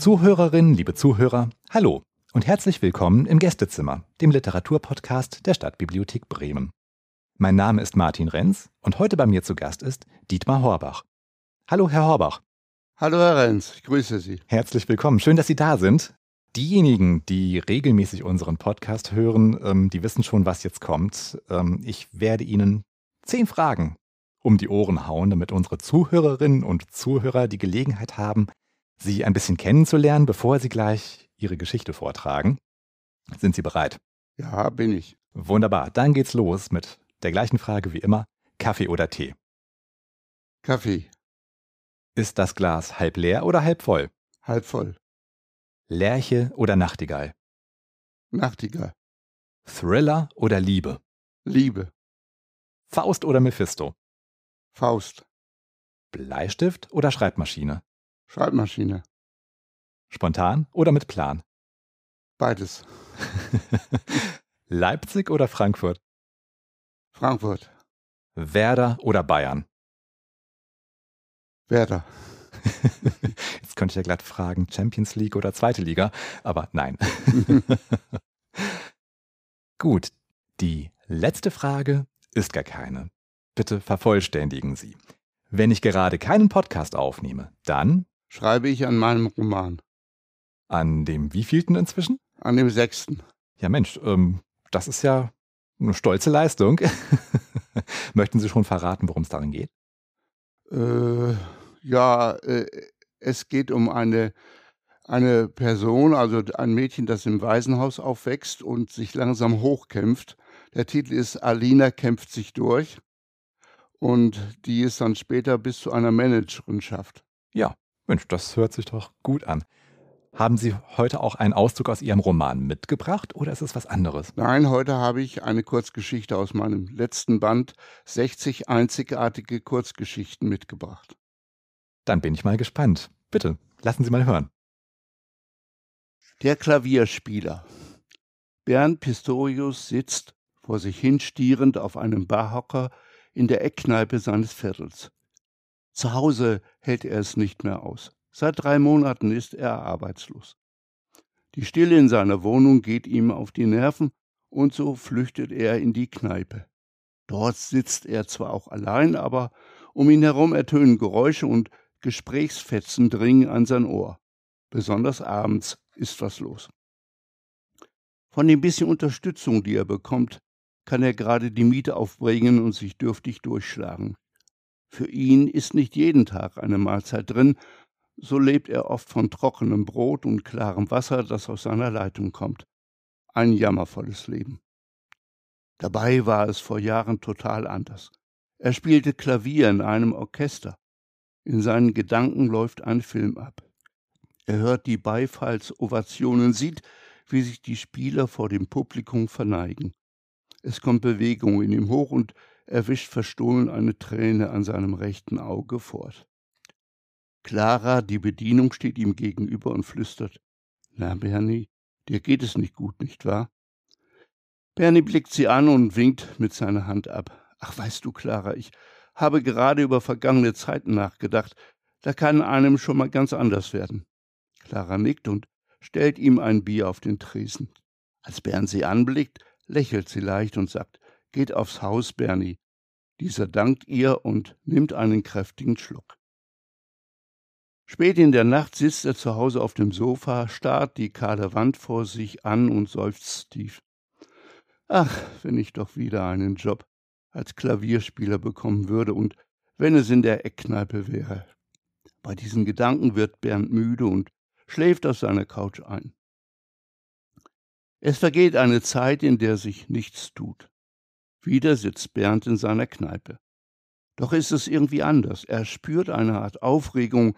Zuhörerinnen, liebe Zuhörer, hallo und herzlich willkommen im Gästezimmer, dem Literaturpodcast der Stadtbibliothek Bremen. Mein Name ist Martin Renz und heute bei mir zu Gast ist Dietmar Horbach. Hallo, Herr Horbach. Hallo, Herr Renz, ich grüße Sie. Herzlich willkommen. Schön, dass Sie da sind. Diejenigen, die regelmäßig unseren Podcast hören, ähm, die wissen schon, was jetzt kommt. Ähm, ich werde Ihnen zehn Fragen um die Ohren hauen, damit unsere Zuhörerinnen und Zuhörer die Gelegenheit haben, Sie ein bisschen kennenzulernen, bevor Sie gleich Ihre Geschichte vortragen. Sind Sie bereit? Ja, bin ich. Wunderbar. Dann geht's los mit der gleichen Frage wie immer. Kaffee oder Tee? Kaffee. Ist das Glas halb leer oder halb voll? Halb voll. Lerche oder Nachtigall? Nachtigall. Thriller oder Liebe? Liebe. Faust oder Mephisto? Faust. Bleistift oder Schreibmaschine? Schreibmaschine. Spontan oder mit Plan? Beides. Leipzig oder Frankfurt? Frankfurt. Werder oder Bayern? Werder. Jetzt könnte ich ja glatt fragen, Champions League oder zweite Liga, aber nein. Gut, die letzte Frage ist gar keine. Bitte vervollständigen Sie. Wenn ich gerade keinen Podcast aufnehme, dann schreibe ich an meinem Roman. An dem wievielten inzwischen? An dem sechsten. Ja Mensch, ähm, das ist ja eine stolze Leistung. Möchten Sie schon verraten, worum es darin geht? Äh, ja, äh, es geht um eine, eine Person, also ein Mädchen, das im Waisenhaus aufwächst und sich langsam hochkämpft. Der Titel ist Alina kämpft sich durch. Und die es dann später bis zu einer Managerin schafft. Ja, Mensch, das hört sich doch gut an. Haben Sie heute auch einen Auszug aus Ihrem Roman mitgebracht oder ist es was anderes? Nein, heute habe ich eine Kurzgeschichte aus meinem letzten Band, 60 einzigartige Kurzgeschichten mitgebracht. Dann bin ich mal gespannt. Bitte, lassen Sie mal hören. Der Klavierspieler. Bernd Pistorius sitzt, vor sich hin stierend auf einem Barhocker in der Eckkneipe seines Viertels. Zu Hause hält er es nicht mehr aus. Seit drei Monaten ist er arbeitslos. Die Stille in seiner Wohnung geht ihm auf die Nerven und so flüchtet er in die Kneipe. Dort sitzt er zwar auch allein, aber um ihn herum ertönen Geräusche und Gesprächsfetzen dringen an sein Ohr. Besonders abends ist was los. Von dem bisschen Unterstützung, die er bekommt, kann er gerade die Miete aufbringen und sich dürftig durchschlagen. Für ihn ist nicht jeden Tag eine Mahlzeit drin, so lebt er oft von trockenem Brot und klarem Wasser, das aus seiner Leitung kommt. Ein jammervolles Leben. Dabei war es vor Jahren total anders. Er spielte Klavier in einem Orchester. In seinen Gedanken läuft ein Film ab. Er hört die Beifallsovationen, sieht, wie sich die Spieler vor dem Publikum verneigen. Es kommt Bewegung in ihm hoch und er wischt verstohlen eine Träne an seinem rechten Auge fort. Clara, die Bedienung, steht ihm gegenüber und flüstert, na, Bernie, dir geht es nicht gut, nicht wahr? Bernie blickt sie an und winkt mit seiner Hand ab. Ach, weißt du, Clara, ich habe gerade über vergangene Zeiten nachgedacht. Da kann einem schon mal ganz anders werden. Clara nickt und stellt ihm ein Bier auf den Tresen. Als Bernd sie anblickt, lächelt sie leicht und sagt, Geht aufs Haus, Bernie. Dieser dankt ihr und nimmt einen kräftigen Schluck. Spät in der Nacht sitzt er zu Hause auf dem Sofa, starrt die kahle Wand vor sich an und seufzt tief. Ach, wenn ich doch wieder einen Job als Klavierspieler bekommen würde und wenn es in der Eckkneipe wäre. Bei diesen Gedanken wird Bernd müde und schläft auf seiner Couch ein. Es vergeht eine Zeit, in der sich nichts tut. Wieder sitzt Bernd in seiner Kneipe. Doch ist es irgendwie anders. Er spürt eine Art Aufregung,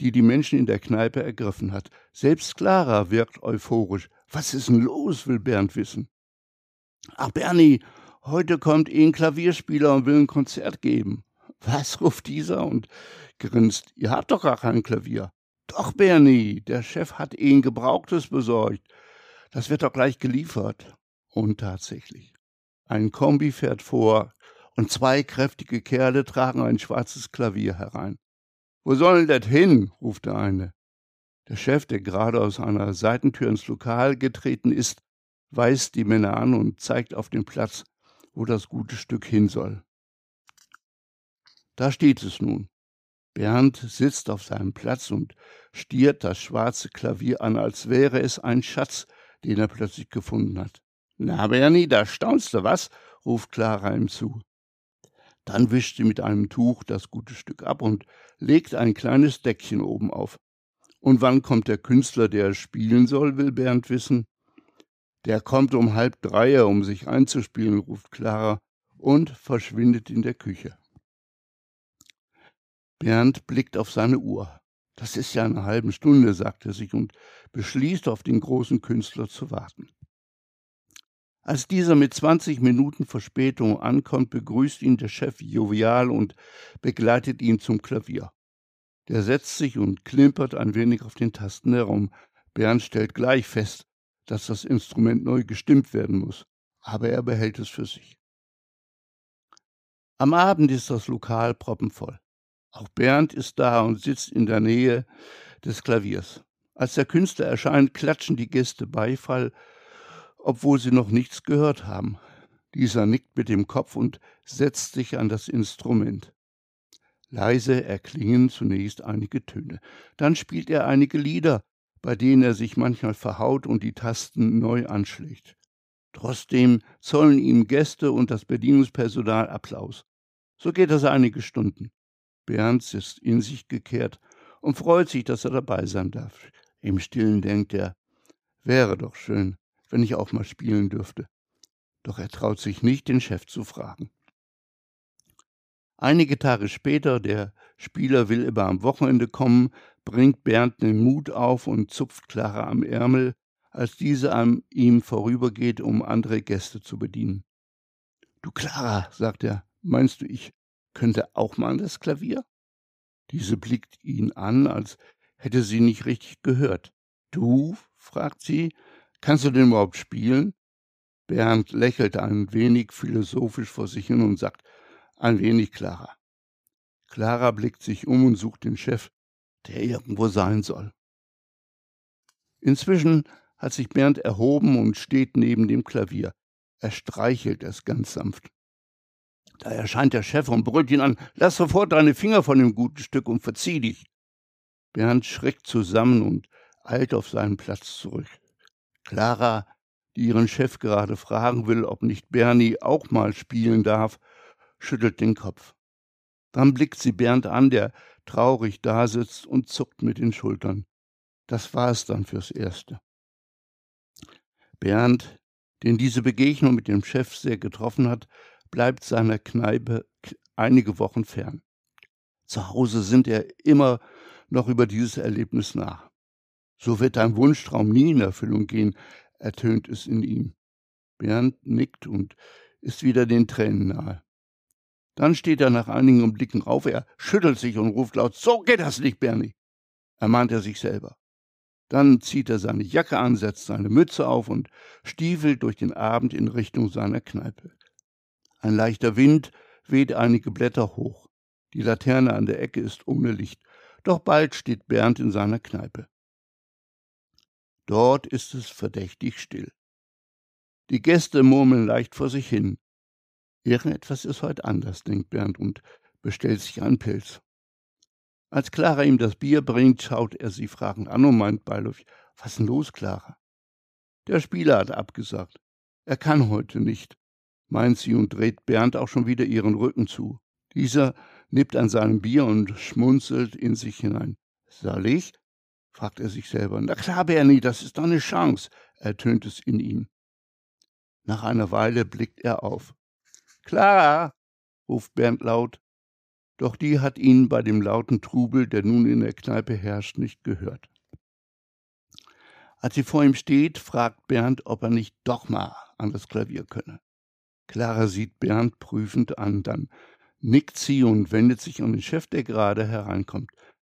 die die Menschen in der Kneipe ergriffen hat. Selbst Clara wirkt euphorisch. Was ist denn los, will Bernd wissen. Ach, Bernie, heute kommt ein Klavierspieler und will ein Konzert geben. Was, ruft dieser und grinst. Ihr habt doch gar kein Klavier. Doch, Bernie, der Chef hat ihn Gebrauchtes besorgt. Das wird doch gleich geliefert. Und tatsächlich. Ein Kombi fährt vor und zwei kräftige Kerle tragen ein schwarzes Klavier herein. Wo soll denn das hin? ruft der eine. Der Chef, der gerade aus einer Seitentür ins Lokal getreten ist, weist die Männer an und zeigt auf den Platz, wo das gute Stück hin soll. Da steht es nun. Bernd sitzt auf seinem Platz und stiert das schwarze Klavier an, als wäre es ein Schatz, den er plötzlich gefunden hat. Na, Bernie, da staunst du was? ruft Clara ihm zu. Dann wischt sie mit einem Tuch das gute Stück ab und legt ein kleines Deckchen oben auf. Und wann kommt der Künstler, der spielen soll, will Bernd wissen. Der kommt um halb drei, um sich einzuspielen, ruft Clara und verschwindet in der Küche. Bernd blickt auf seine Uhr. Das ist ja eine halbe Stunde, sagt er sich und beschließt, auf den großen Künstler zu warten. Als dieser mit 20 Minuten Verspätung ankommt, begrüßt ihn der Chef jovial und begleitet ihn zum Klavier. Der setzt sich und klimpert ein wenig auf den Tasten herum. Bernd stellt gleich fest, dass das Instrument neu gestimmt werden muss, aber er behält es für sich. Am Abend ist das Lokal proppenvoll. Auch Bernd ist da und sitzt in der Nähe des Klaviers. Als der Künstler erscheint, klatschen die Gäste Beifall, obwohl sie noch nichts gehört haben. Dieser nickt mit dem Kopf und setzt sich an das Instrument. Leise erklingen zunächst einige Töne. Dann spielt er einige Lieder, bei denen er sich manchmal verhaut und die Tasten neu anschlägt. Trotzdem zollen ihm Gäste und das Bedienungspersonal Applaus. So geht es einige Stunden. Bernd ist in sich gekehrt und freut sich, dass er dabei sein darf. Im Stillen denkt er, wäre doch schön, wenn ich auch mal spielen dürfte. Doch er traut sich nicht, den Chef zu fragen. Einige Tage später, der Spieler will immer am Wochenende kommen, bringt Bernd den Mut auf und zupft Clara am Ärmel, als diese an ihm vorübergeht, um andere Gäste zu bedienen. Du Clara, sagt er, meinst du, ich könnte auch mal an das Klavier? Diese blickt ihn an, als hätte sie nicht richtig gehört. Du? fragt sie, kannst du denn überhaupt spielen? Bernd lächelt ein wenig philosophisch vor sich hin und sagt, ein wenig Clara. Clara blickt sich um und sucht den Chef, der irgendwo sein soll. Inzwischen hat sich Bernd erhoben und steht neben dem Klavier. Er streichelt es ganz sanft. Da erscheint der Chef und brüllt ihn an, lass sofort deine Finger von dem guten Stück und verzieh dich. Bernd schreckt zusammen und eilt auf seinen Platz zurück. Clara, die ihren Chef gerade fragen will, ob nicht Bernie auch mal spielen darf, schüttelt den Kopf. Dann blickt sie Bernd an, der traurig dasitzt und zuckt mit den Schultern. Das war es dann fürs Erste. Bernd, den diese Begegnung mit dem Chef sehr getroffen hat, bleibt seiner Kneipe einige Wochen fern. Zu Hause sind er immer noch über dieses Erlebnis nach. So wird dein Wunschtraum nie in Erfüllung gehen, ertönt es in ihm. Bernd nickt und ist wieder den Tränen nahe. Dann steht er nach einigen Blicken auf, er schüttelt sich und ruft laut, so geht das nicht, Bernie. Ermahnt er sich selber. Dann zieht er seine Jacke an, setzt seine Mütze auf und stiefelt durch den Abend in Richtung seiner Kneipe. Ein leichter Wind weht einige Blätter hoch. Die Laterne an der Ecke ist ohne Licht. Doch bald steht Bernd in seiner Kneipe. Dort ist es verdächtig still. Die Gäste murmeln leicht vor sich hin. Irgendetwas ist heute anders, denkt Bernd und bestellt sich einen Pilz. Als Clara ihm das Bier bringt, schaut er sie fragend an und meint beiläufig, was ist denn los, Clara? Der Spieler hat abgesagt. Er kann heute nicht meint sie und dreht Bernd auch schon wieder ihren Rücken zu. Dieser nippt an seinem Bier und schmunzelt in sich hinein. Soll ich? Fragt er sich selber. Na klar, Bernie, das ist doch eine Chance, ertönt es in ihm. Nach einer Weile blickt er auf. Klar, ruft Bernd laut. Doch die hat ihn bei dem lauten Trubel, der nun in der Kneipe herrscht, nicht gehört. Als sie vor ihm steht, fragt Bernd, ob er nicht doch mal an das Klavier könne. Clara sieht Bernd prüfend an, dann nickt sie und wendet sich an den Chef, der gerade hereinkommt.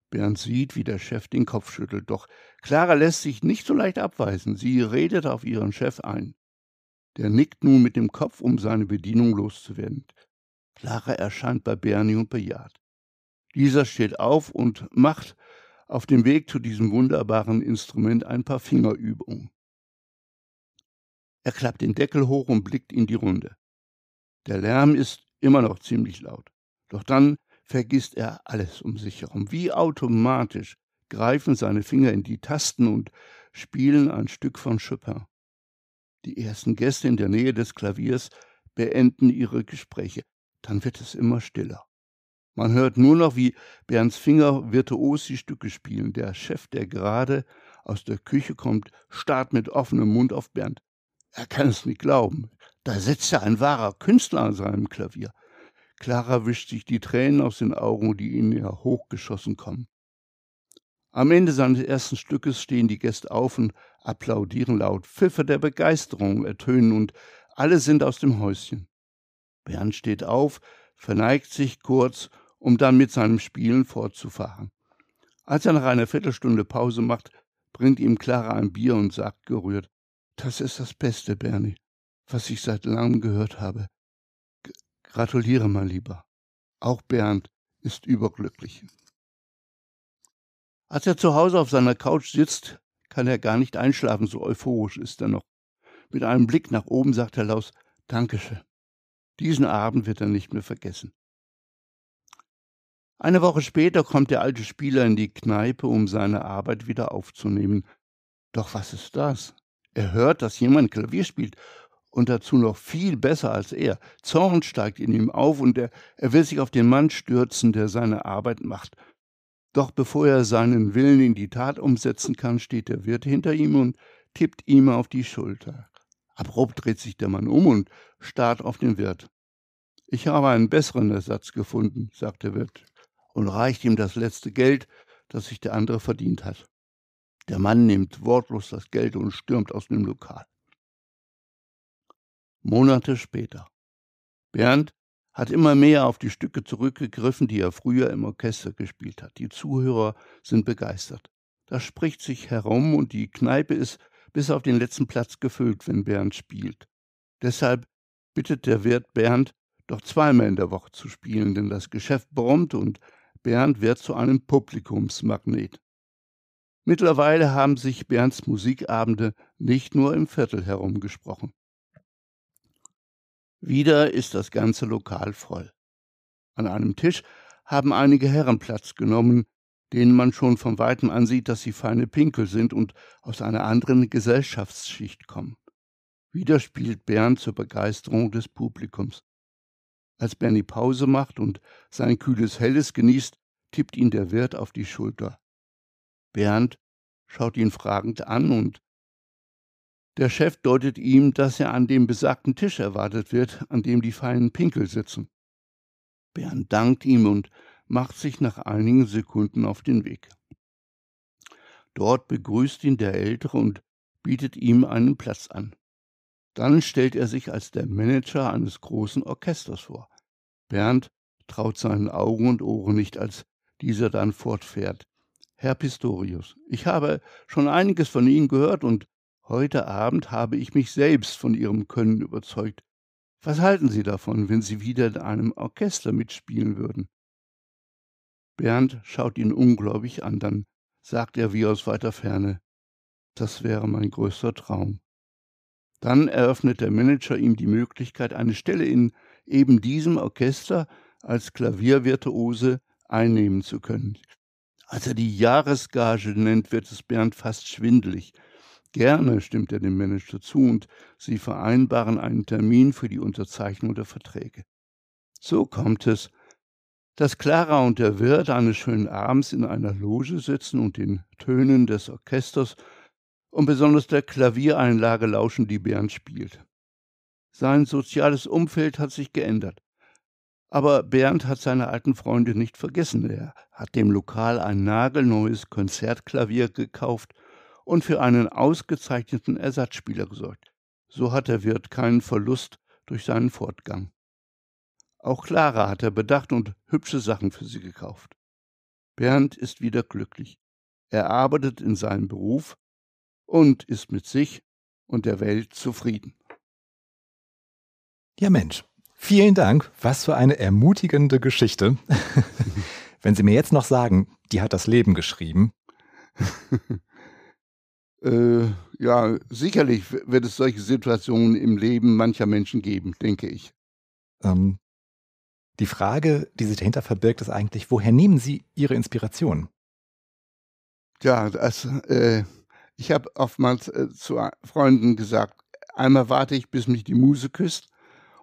Bernd sieht, wie der Chef den Kopf schüttelt, doch Clara lässt sich nicht so leicht abweisen. Sie redet auf ihren Chef ein. Der nickt nun mit dem Kopf, um seine Bedienung loszuwerden. Clara erscheint bei Bernie und bejaht. Dieser steht auf und macht auf dem Weg zu diesem wunderbaren Instrument ein paar Fingerübungen. Er klappt den Deckel hoch und blickt in die Runde. Der Lärm ist immer noch ziemlich laut. Doch dann vergisst er alles um sich herum. Wie automatisch greifen seine Finger in die Tasten und spielen ein Stück von Chopin. Die ersten Gäste in der Nähe des Klaviers beenden ihre Gespräche. Dann wird es immer stiller. Man hört nur noch, wie Bernds Finger virtuos die Stücke spielen. Der Chef, der gerade aus der Küche kommt, starrt mit offenem Mund auf Bernd. Er kann es nicht glauben. Da sitzt ja ein wahrer Künstler an seinem Klavier. Clara wischt sich die Tränen aus den Augen, die ihnen ja hochgeschossen kommen. Am Ende seines ersten Stückes stehen die Gäste auf und applaudieren laut. Pfiffe der Begeisterung ertönen und alle sind aus dem Häuschen. Bernd steht auf, verneigt sich kurz, um dann mit seinem Spielen fortzufahren. Als er nach einer Viertelstunde Pause macht, bringt ihm Clara ein Bier und sagt gerührt, das ist das Beste, Bernie, was ich seit langem gehört habe. Gratuliere, mein Lieber. Auch Bernd ist überglücklich. Als er zu Hause auf seiner Couch sitzt, kann er gar nicht einschlafen, so euphorisch ist er noch. Mit einem Blick nach oben sagt er laut Dankeschön. Diesen Abend wird er nicht mehr vergessen. Eine Woche später kommt der alte Spieler in die Kneipe, um seine Arbeit wieder aufzunehmen. Doch was ist das? Er hört, dass jemand Klavier spielt und dazu noch viel besser als er. Zorn steigt in ihm auf und er, er will sich auf den Mann stürzen, der seine Arbeit macht. Doch bevor er seinen Willen in die Tat umsetzen kann, steht der Wirt hinter ihm und tippt ihm auf die Schulter. Abrupt dreht sich der Mann um und starrt auf den Wirt. Ich habe einen besseren Ersatz gefunden, sagt der Wirt und reicht ihm das letzte Geld, das sich der andere verdient hat. Der Mann nimmt wortlos das Geld und stürmt aus dem Lokal. Monate später. Bernd hat immer mehr auf die Stücke zurückgegriffen, die er früher im Orchester gespielt hat. Die Zuhörer sind begeistert. Das spricht sich herum und die Kneipe ist bis auf den letzten Platz gefüllt, wenn Bernd spielt. Deshalb bittet der Wirt Bernd, doch zweimal in der Woche zu spielen, denn das Geschäft brummt und Bernd wird zu einem Publikumsmagnet. Mittlerweile haben sich Bernds Musikabende nicht nur im Viertel herumgesprochen. Wieder ist das ganze Lokal voll. An einem Tisch haben einige Herren Platz genommen, denen man schon von weitem ansieht, dass sie feine Pinkel sind und aus einer anderen Gesellschaftsschicht kommen. Wieder spielt Bernd zur Begeisterung des Publikums. Als Bernie Pause macht und sein kühles Helles genießt, tippt ihn der Wirt auf die Schulter. Bernd schaut ihn fragend an und der Chef deutet ihm, dass er an dem besagten Tisch erwartet wird, an dem die feinen Pinkel sitzen. Bernd dankt ihm und macht sich nach einigen Sekunden auf den Weg. Dort begrüßt ihn der Ältere und bietet ihm einen Platz an. Dann stellt er sich als der Manager eines großen Orchesters vor. Bernd traut seinen Augen und Ohren nicht, als dieser dann fortfährt. Herr Pistorius, ich habe schon einiges von Ihnen gehört und Heute Abend habe ich mich selbst von Ihrem Können überzeugt. Was halten Sie davon, wenn Sie wieder in einem Orchester mitspielen würden? Bernd schaut ihn ungläubig an, dann sagt er wie aus weiter Ferne, das wäre mein größter Traum. Dann eröffnet der Manager ihm die Möglichkeit, eine Stelle in eben diesem Orchester als Klaviervirtuose einnehmen zu können. Als er die Jahresgage nennt, wird es Bernd fast schwindelig. Gerne stimmt er dem Manager zu und sie vereinbaren einen Termin für die Unterzeichnung der Verträge. So kommt es, dass Clara und der Wirt eines schönen Abends in einer Loge sitzen und den Tönen des Orchesters und besonders der Klaviereinlage lauschen, die Bernd spielt. Sein soziales Umfeld hat sich geändert. Aber Bernd hat seine alten Freunde nicht vergessen. Er hat dem Lokal ein nagelneues Konzertklavier gekauft und für einen ausgezeichneten Ersatzspieler gesorgt. So hat der Wirt keinen Verlust durch seinen Fortgang. Auch Clara hat er bedacht und hübsche Sachen für sie gekauft. Bernd ist wieder glücklich. Er arbeitet in seinem Beruf und ist mit sich und der Welt zufrieden. Ja Mensch, vielen Dank. Was für eine ermutigende Geschichte. Wenn Sie mir jetzt noch sagen, die hat das Leben geschrieben, äh, ja, sicherlich wird es solche Situationen im Leben mancher Menschen geben, denke ich. Ähm, die Frage, die sich dahinter verbirgt, ist eigentlich, woher nehmen Sie Ihre Inspiration? Ja, das, äh, ich habe oftmals äh, zu Freunden gesagt, einmal warte ich, bis mich die Muse küsst.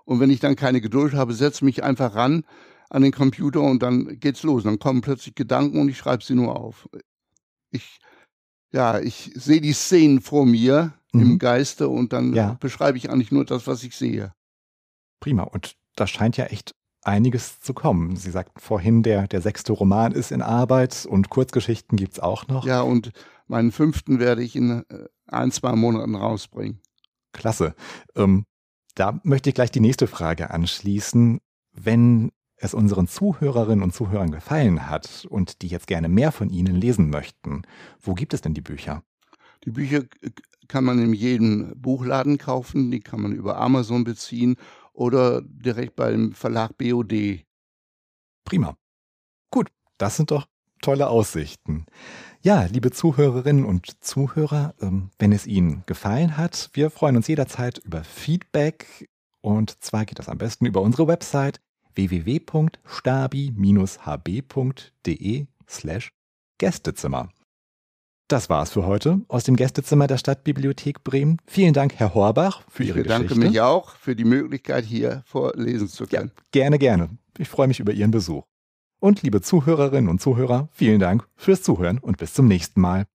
Und wenn ich dann keine Geduld habe, setze mich einfach ran an den Computer und dann geht's los. Dann kommen plötzlich Gedanken und ich schreibe sie nur auf. Ich, ja, ich sehe die Szenen vor mir mhm. im Geiste und dann ja. beschreibe ich eigentlich nur das, was ich sehe. Prima. Und da scheint ja echt einiges zu kommen. Sie sagten vorhin, der, der sechste Roman ist in Arbeit und Kurzgeschichten gibt es auch noch. Ja, und meinen fünften werde ich in äh, ein, zwei Monaten rausbringen. Klasse. Ähm, da möchte ich gleich die nächste Frage anschließen. Wenn es unseren Zuhörerinnen und Zuhörern gefallen hat und die jetzt gerne mehr von Ihnen lesen möchten, wo gibt es denn die Bücher? Die Bücher kann man in jedem Buchladen kaufen, die kann man über Amazon beziehen oder direkt beim Verlag BOD. Prima. Gut, das sind doch tolle Aussichten. Ja, liebe Zuhörerinnen und Zuhörer, ähm, wenn es Ihnen gefallen hat, wir freuen uns jederzeit über Feedback. Und zwar geht das am besten über unsere Website www.stabi-hb.de slash Gästezimmer. Das war's für heute aus dem Gästezimmer der Stadtbibliothek Bremen. Vielen Dank, Herr Horbach, für Ihre Geschichte. Ich bedanke mich auch für die Möglichkeit, hier vorlesen zu können. Ja, gerne, gerne. Ich freue mich über Ihren Besuch. Und liebe Zuhörerinnen und Zuhörer, vielen Dank fürs Zuhören und bis zum nächsten Mal.